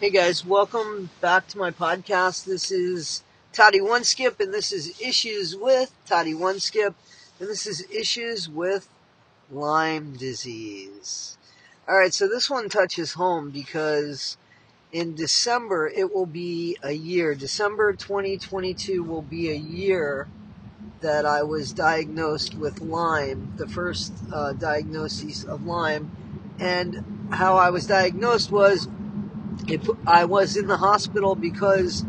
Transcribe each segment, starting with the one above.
Hey guys, welcome back to my podcast. This is Toddie One Skip, and this is Issues with Toddie One Skip, and this is Issues with Lyme disease. Alright, so this one touches home because in December it will be a year. December 2022 will be a year that I was diagnosed with Lyme, the first uh, diagnosis of Lyme. And how I was diagnosed was it, I was in the hospital because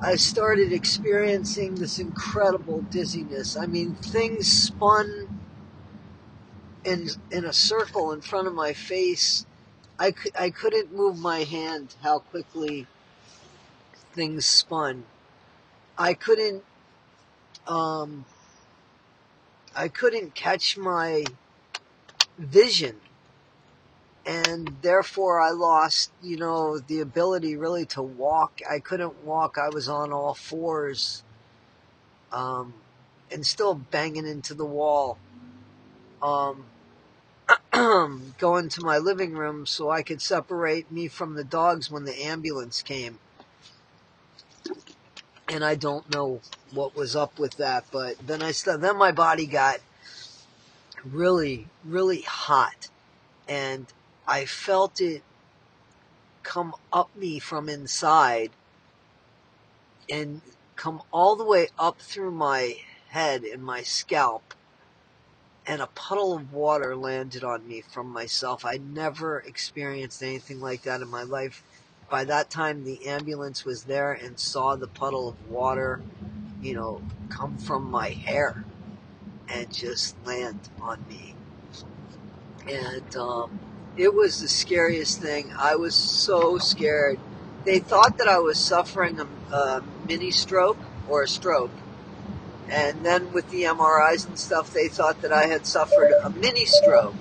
I started experiencing this incredible dizziness. I mean, things spun in in a circle in front of my face. I, I couldn't move my hand how quickly things spun. I couldn't um, I couldn't catch my vision and therefore I lost, you know, the ability really to walk. I couldn't walk. I was on all fours, um, and still banging into the wall. Um, going to my living room so I could separate me from the dogs when the ambulance came. And I don't know what was up with that, but then I st- then my body got really, really hot, and I felt it come up me from inside and come all the way up through my head and my scalp and a puddle of water landed on me from myself. I never experienced anything like that in my life. By that time, the ambulance was there and saw the puddle of water, you know, come from my hair and just land on me. And um, it was the scariest thing. I was so scared. They thought that I was suffering a, a mini stroke or a stroke. And then with the MRIs and stuff, they thought that I had suffered a mini stroke.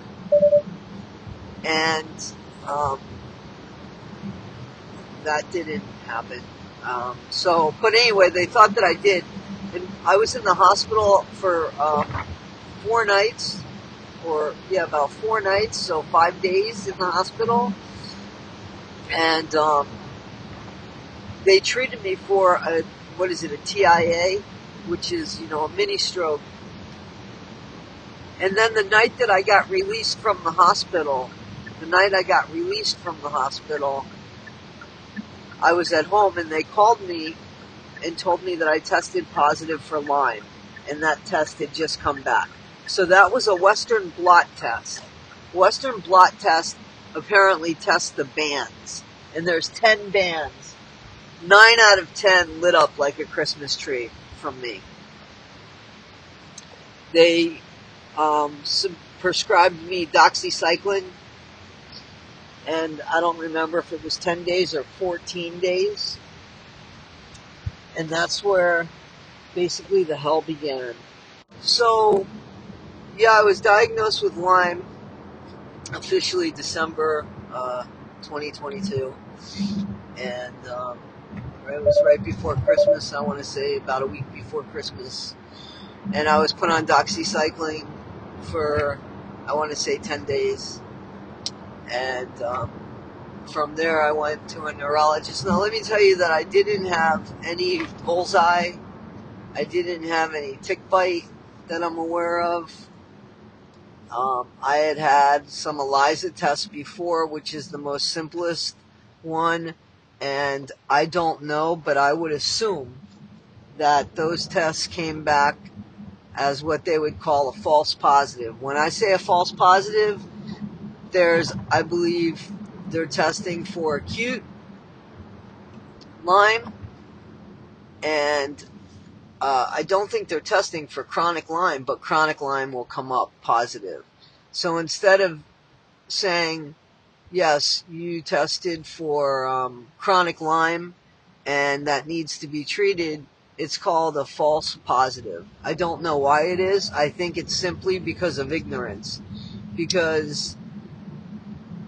And um, that didn't happen. Um, so, but anyway, they thought that I did. And I was in the hospital for um, four nights for yeah about four nights, so five days in the hospital, and um, they treated me for a what is it a TIA, which is you know a mini stroke. And then the night that I got released from the hospital, the night I got released from the hospital, I was at home and they called me and told me that I tested positive for Lyme, and that test had just come back. So that was a Western blot test. Western blot test apparently tests the bands. And there's 10 bands. 9 out of 10 lit up like a Christmas tree from me. They um, prescribed me doxycycline. And I don't remember if it was 10 days or 14 days. And that's where basically the hell began. So yeah, I was diagnosed with Lyme officially December uh, 2022, and um, it was right before Christmas. I want to say about a week before Christmas, and I was put on doxycycline for I want to say 10 days, and um, from there I went to a neurologist. Now let me tell you that I didn't have any bullseye. I didn't have any tick bite that I'm aware of. Um, I had had some ELISA tests before, which is the most simplest one, and I don't know, but I would assume that those tests came back as what they would call a false positive. When I say a false positive, there's, I believe, they're testing for acute Lyme, and uh, I don't think they're testing for chronic Lyme, but chronic Lyme will come up positive. So instead of saying, yes, you tested for um, chronic Lyme and that needs to be treated, it's called a false positive. I don't know why it is. I think it's simply because of ignorance. Because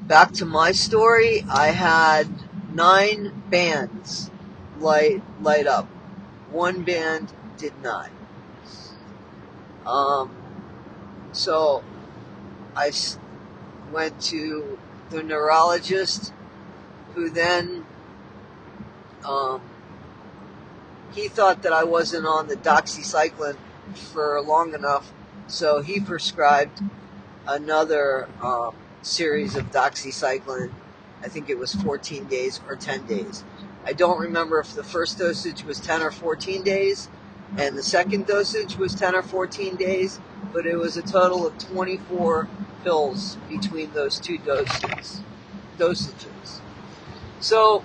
back to my story, I had nine bands light light up. One band did not. Um, so I went to the neurologist who then um, he thought that I wasn't on the doxycycline for long enough, so he prescribed another um, series of doxycycline. I think it was 14 days or 10 days. I don't remember if the first dosage was 10 or 14 days, and the second dosage was 10 or 14 days, but it was a total of 24 pills between those two doses, dosages. So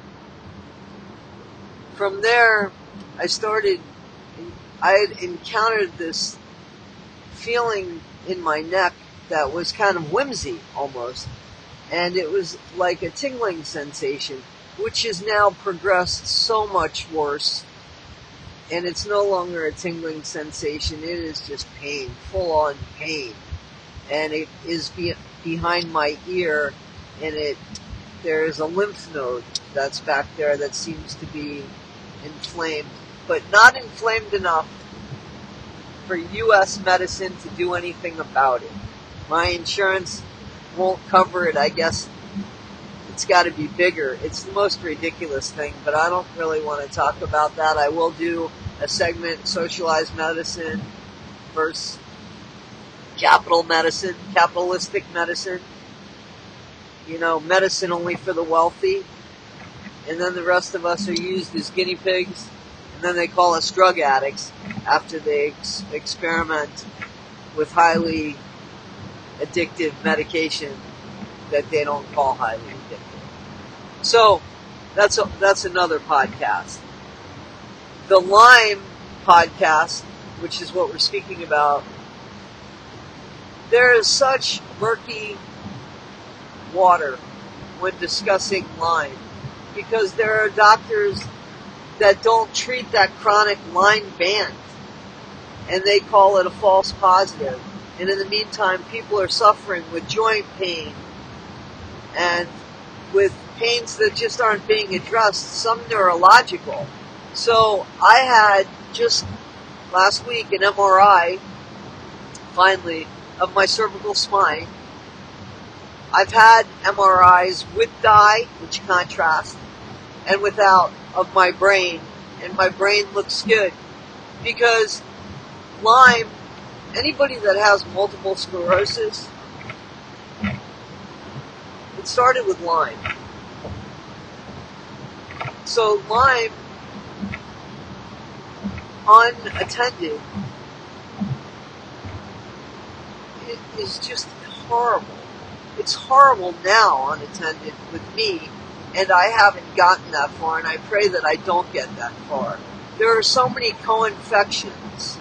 from there, I started, I had encountered this feeling in my neck that was kind of whimsy almost. And it was like a tingling sensation, which has now progressed so much worse. And it's no longer a tingling sensation, it is just pain, full on pain. And it is be- behind my ear, and it there is a lymph node that's back there that seems to be inflamed, but not inflamed enough for U.S. medicine to do anything about it. My insurance won't cover it. I guess it's got to be bigger. It's the most ridiculous thing, but I don't really want to talk about that. I will do a segment, socialized medicine versus capital medicine, capitalistic medicine. You know, medicine only for the wealthy and then the rest of us are used as guinea pigs, and then they call us drug addicts after they ex- experiment with highly addictive medication that they don't call highly addictive. So that's a, that's another podcast. The Lyme podcast, which is what we're speaking about, there is such murky water when discussing Lyme because there are doctors that don't treat that chronic Lyme band and they call it a false positive. And in the meantime, people are suffering with joint pain and with pains that just aren't being addressed, some neurological. So I had just last week an MRI, finally, of my cervical spine. I've had MRIs with dye, which contrast, and without of my brain, and my brain looks good. Because Lyme, anybody that has multiple sclerosis, it started with Lyme. So Lyme, unattended, is just horrible. It's horrible now unattended with me and I haven't gotten that far, and I pray that I don't get that far. There are so many co-infections,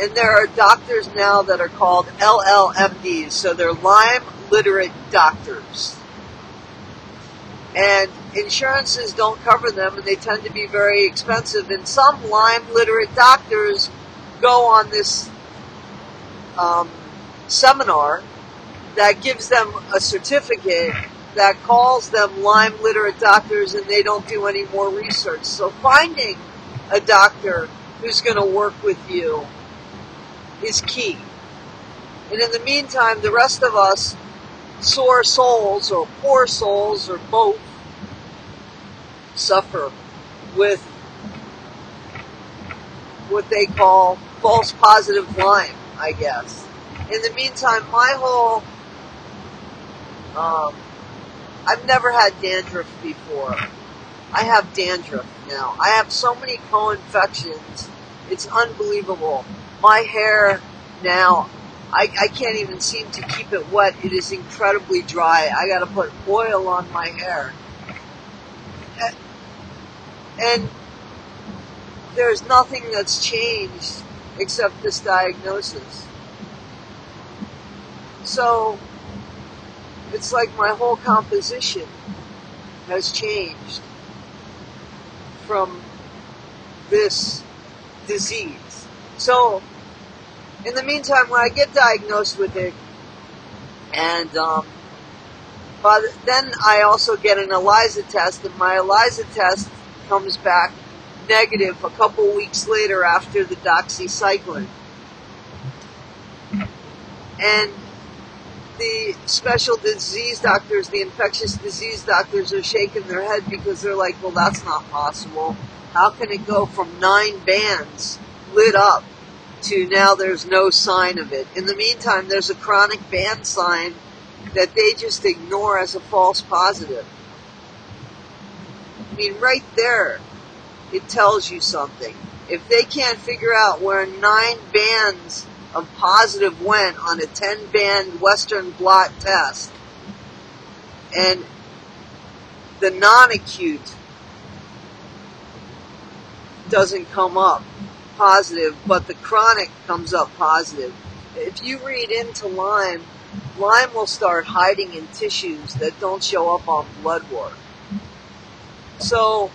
and there are doctors now that are called LLMDs, so they're Lyme literate doctors. And insurances don't cover them, and they tend to be very expensive. And some Lyme literate doctors go on this um, seminar that gives them a certificate that calls them Lyme literate doctors and they don't do any more research. So finding a doctor who's going to work with you is key. And in the meantime, the rest of us, sore souls or poor souls or both, suffer with what they call false positive Lyme, I guess. In the meantime, my whole um, I've never had dandruff before. I have dandruff now. I have so many co-infections. It's unbelievable. My hair now, I, I can't even seem to keep it wet. It is incredibly dry. I gotta put oil on my hair. And there's nothing that's changed except this diagnosis. So, it's like my whole composition has changed from this disease. So, in the meantime, when I get diagnosed with it, and um, but then I also get an ELISA test, and my ELISA test comes back negative a couple weeks later after the doxycycline. And the special disease doctors, the infectious disease doctors are shaking their head because they're like, well, that's not possible. How can it go from nine bands lit up to now there's no sign of it? In the meantime, there's a chronic band sign that they just ignore as a false positive. I mean, right there, it tells you something. If they can't figure out where nine bands of positive went on a 10 band Western blot test, and the non acute doesn't come up positive, but the chronic comes up positive. If you read into Lyme, Lyme will start hiding in tissues that don't show up on blood work. So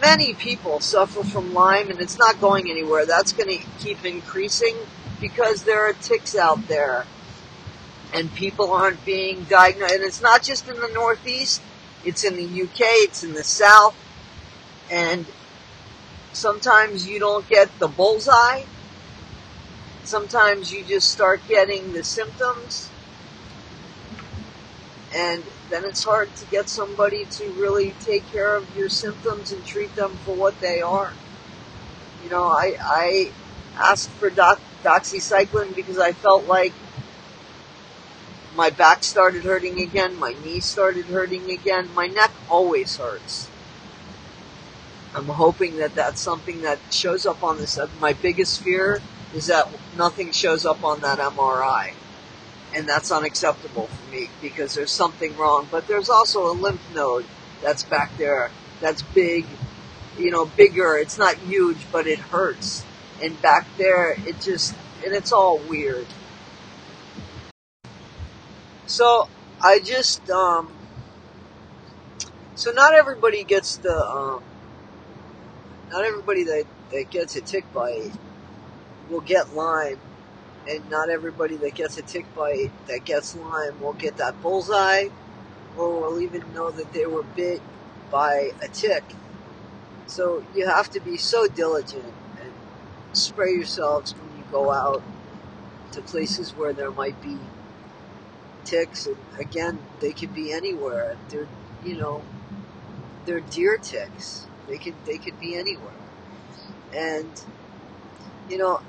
many people suffer from Lyme and it's not going anywhere. That's going to keep increasing because there are ticks out there and people aren't being diagnosed. And it's not just in the Northeast, it's in the UK, it's in the South, and sometimes you don't get the bullseye. Sometimes you just start getting the symptoms and then it's hard to get somebody to really take care of your symptoms and treat them for what they are. You know, I, I asked for doc, doxycycline because I felt like my back started hurting again, my knees started hurting again, my neck always hurts. I'm hoping that that's something that shows up on this. My biggest fear is that nothing shows up on that MRI and that's unacceptable for me because there's something wrong. But there's also a lymph node that's back there that's big, you know, bigger. It's not huge, but it hurts. And back there, it just, and it's all weird. So I just, um, so not everybody gets the, um, not everybody that, that gets a tick bite will get Lyme and not everybody that gets a tick bite that gets Lyme will get that bullseye or will even know that they were bit by a tick. So you have to be so diligent and spray yourselves when you go out to places where there might be ticks and again they could be anywhere. They're you know they're deer ticks. They could they could be anywhere. And you know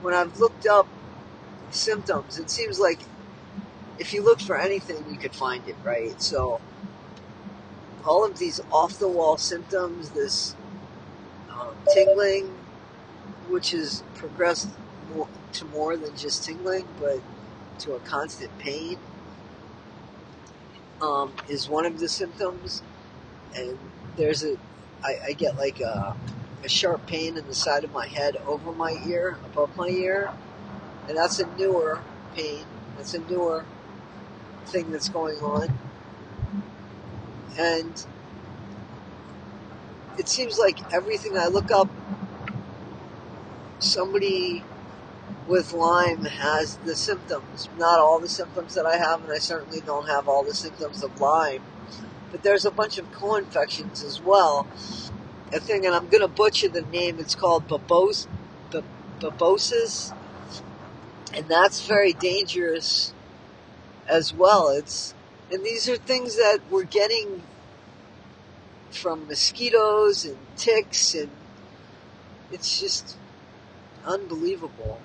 when I've looked up symptoms, it seems like if you look for anything, you could find it, right? So, all of these off the wall symptoms, this um, tingling, which has progressed more, to more than just tingling, but to a constant pain, um, is one of the symptoms. And there's a, I, I get like a a sharp pain in the side of my head over my ear, above my ear. And that's a newer pain. That's a newer thing that's going on. And it seems like everything I look up, somebody with Lyme has the symptoms. Not all the symptoms that I have, and I certainly don't have all the symptoms of Lyme. But there's a bunch of co-infections as well a thing, and I'm going to butcher the name. It's called babos, babosis, and that's very dangerous as well. It's and these are things that we're getting from mosquitoes and ticks, and it's just unbelievable.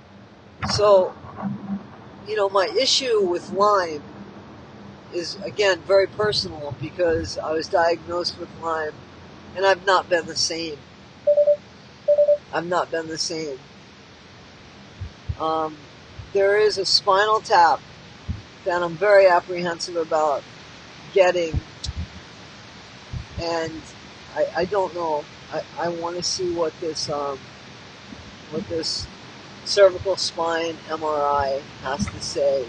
So, you know, my issue with Lyme is again very personal because I was diagnosed with Lyme and I've not been the same. I've not been the same. Um, there is a spinal tap that I'm very apprehensive about getting, and I, I don't know. I, I want to see what this um, what this cervical spine MRI has to say.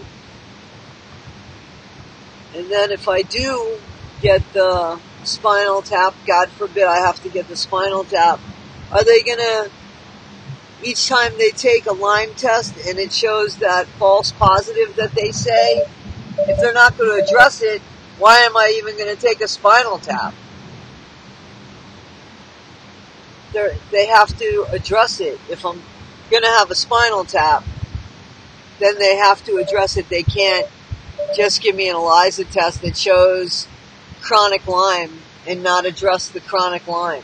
And then if I do get the spinal tap. God forbid I have to get the spinal tap. Are they going to, each time they take a Lyme test and it shows that false positive that they say, if they're not going to address it, why am I even going to take a spinal tap? They're, they have to address it. If I'm going to have a spinal tap, then they have to address it. They can't just give me an ELISA test that shows chronic Lyme and not address the chronic Lyme.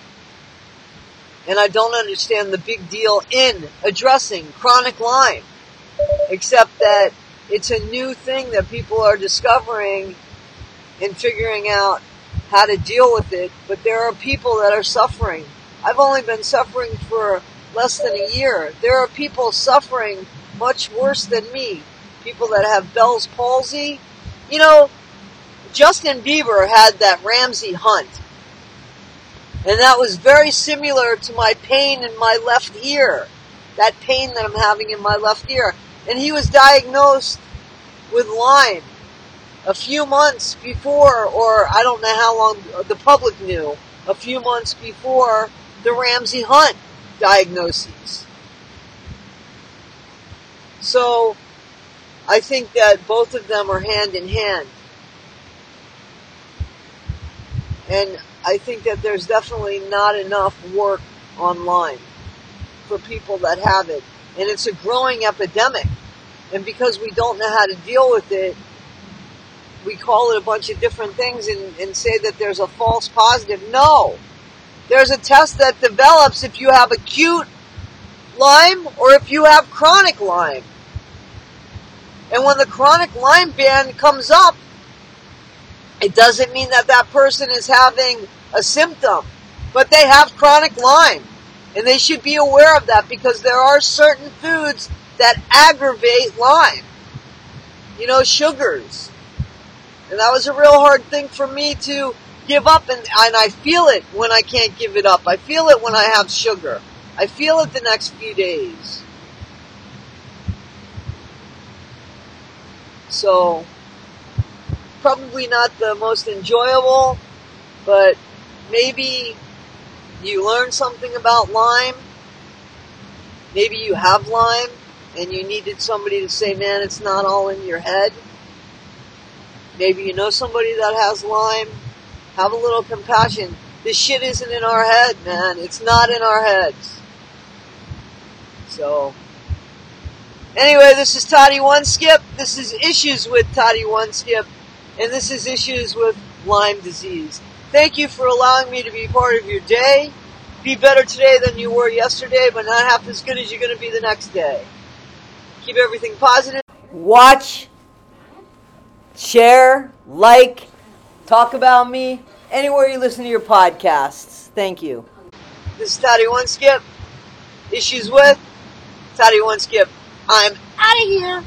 And I don't understand the big deal in addressing chronic Lyme, except that it's a new thing that people are discovering and figuring out how to deal with it. But there are people that are suffering. I've only been suffering for less than a year. There are people suffering much worse than me. People that have Bell's palsy. You know, Justin Bieber had that Ramsay Hunt. And that was very similar to my pain in my left ear. That pain that I'm having in my left ear. And he was diagnosed with Lyme a few months before, or I don't know how long the public knew, a few months before the Ramsay Hunt diagnoses. So I think that both of them are hand in hand. And I think that there's definitely not enough work online for people that have it. And it's a growing epidemic. And because we don't know how to deal with it, we call it a bunch of different things and, and say that there's a false positive. No. There's a test that develops if you have acute Lyme or if you have chronic Lyme. And when the chronic Lyme band comes up, it doesn't mean that that person is having a symptom, but they have chronic Lyme. And they should be aware of that because there are certain foods that aggravate Lyme. You know, sugars. And that was a real hard thing for me to give up and, and I feel it when I can't give it up. I feel it when I have sugar. I feel it the next few days. So, probably not the most enjoyable, but maybe you learn something about Lyme. Maybe you have Lyme and you needed somebody to say, man, it's not all in your head. Maybe you know somebody that has Lyme. Have a little compassion. This shit isn't in our head, man. It's not in our heads. So, anyway, this is Toddie One Skip. This is Issues with Toddie One Skip. And this is Issues with Lyme disease. Thank you for allowing me to be part of your day. Be better today than you were yesterday, but not half as good as you're going to be the next day. Keep everything positive. Watch, share, like, talk about me anywhere you listen to your podcasts. Thank you. This is Toddie One Skip. Issues with Toddie One Skip. I'm out of here.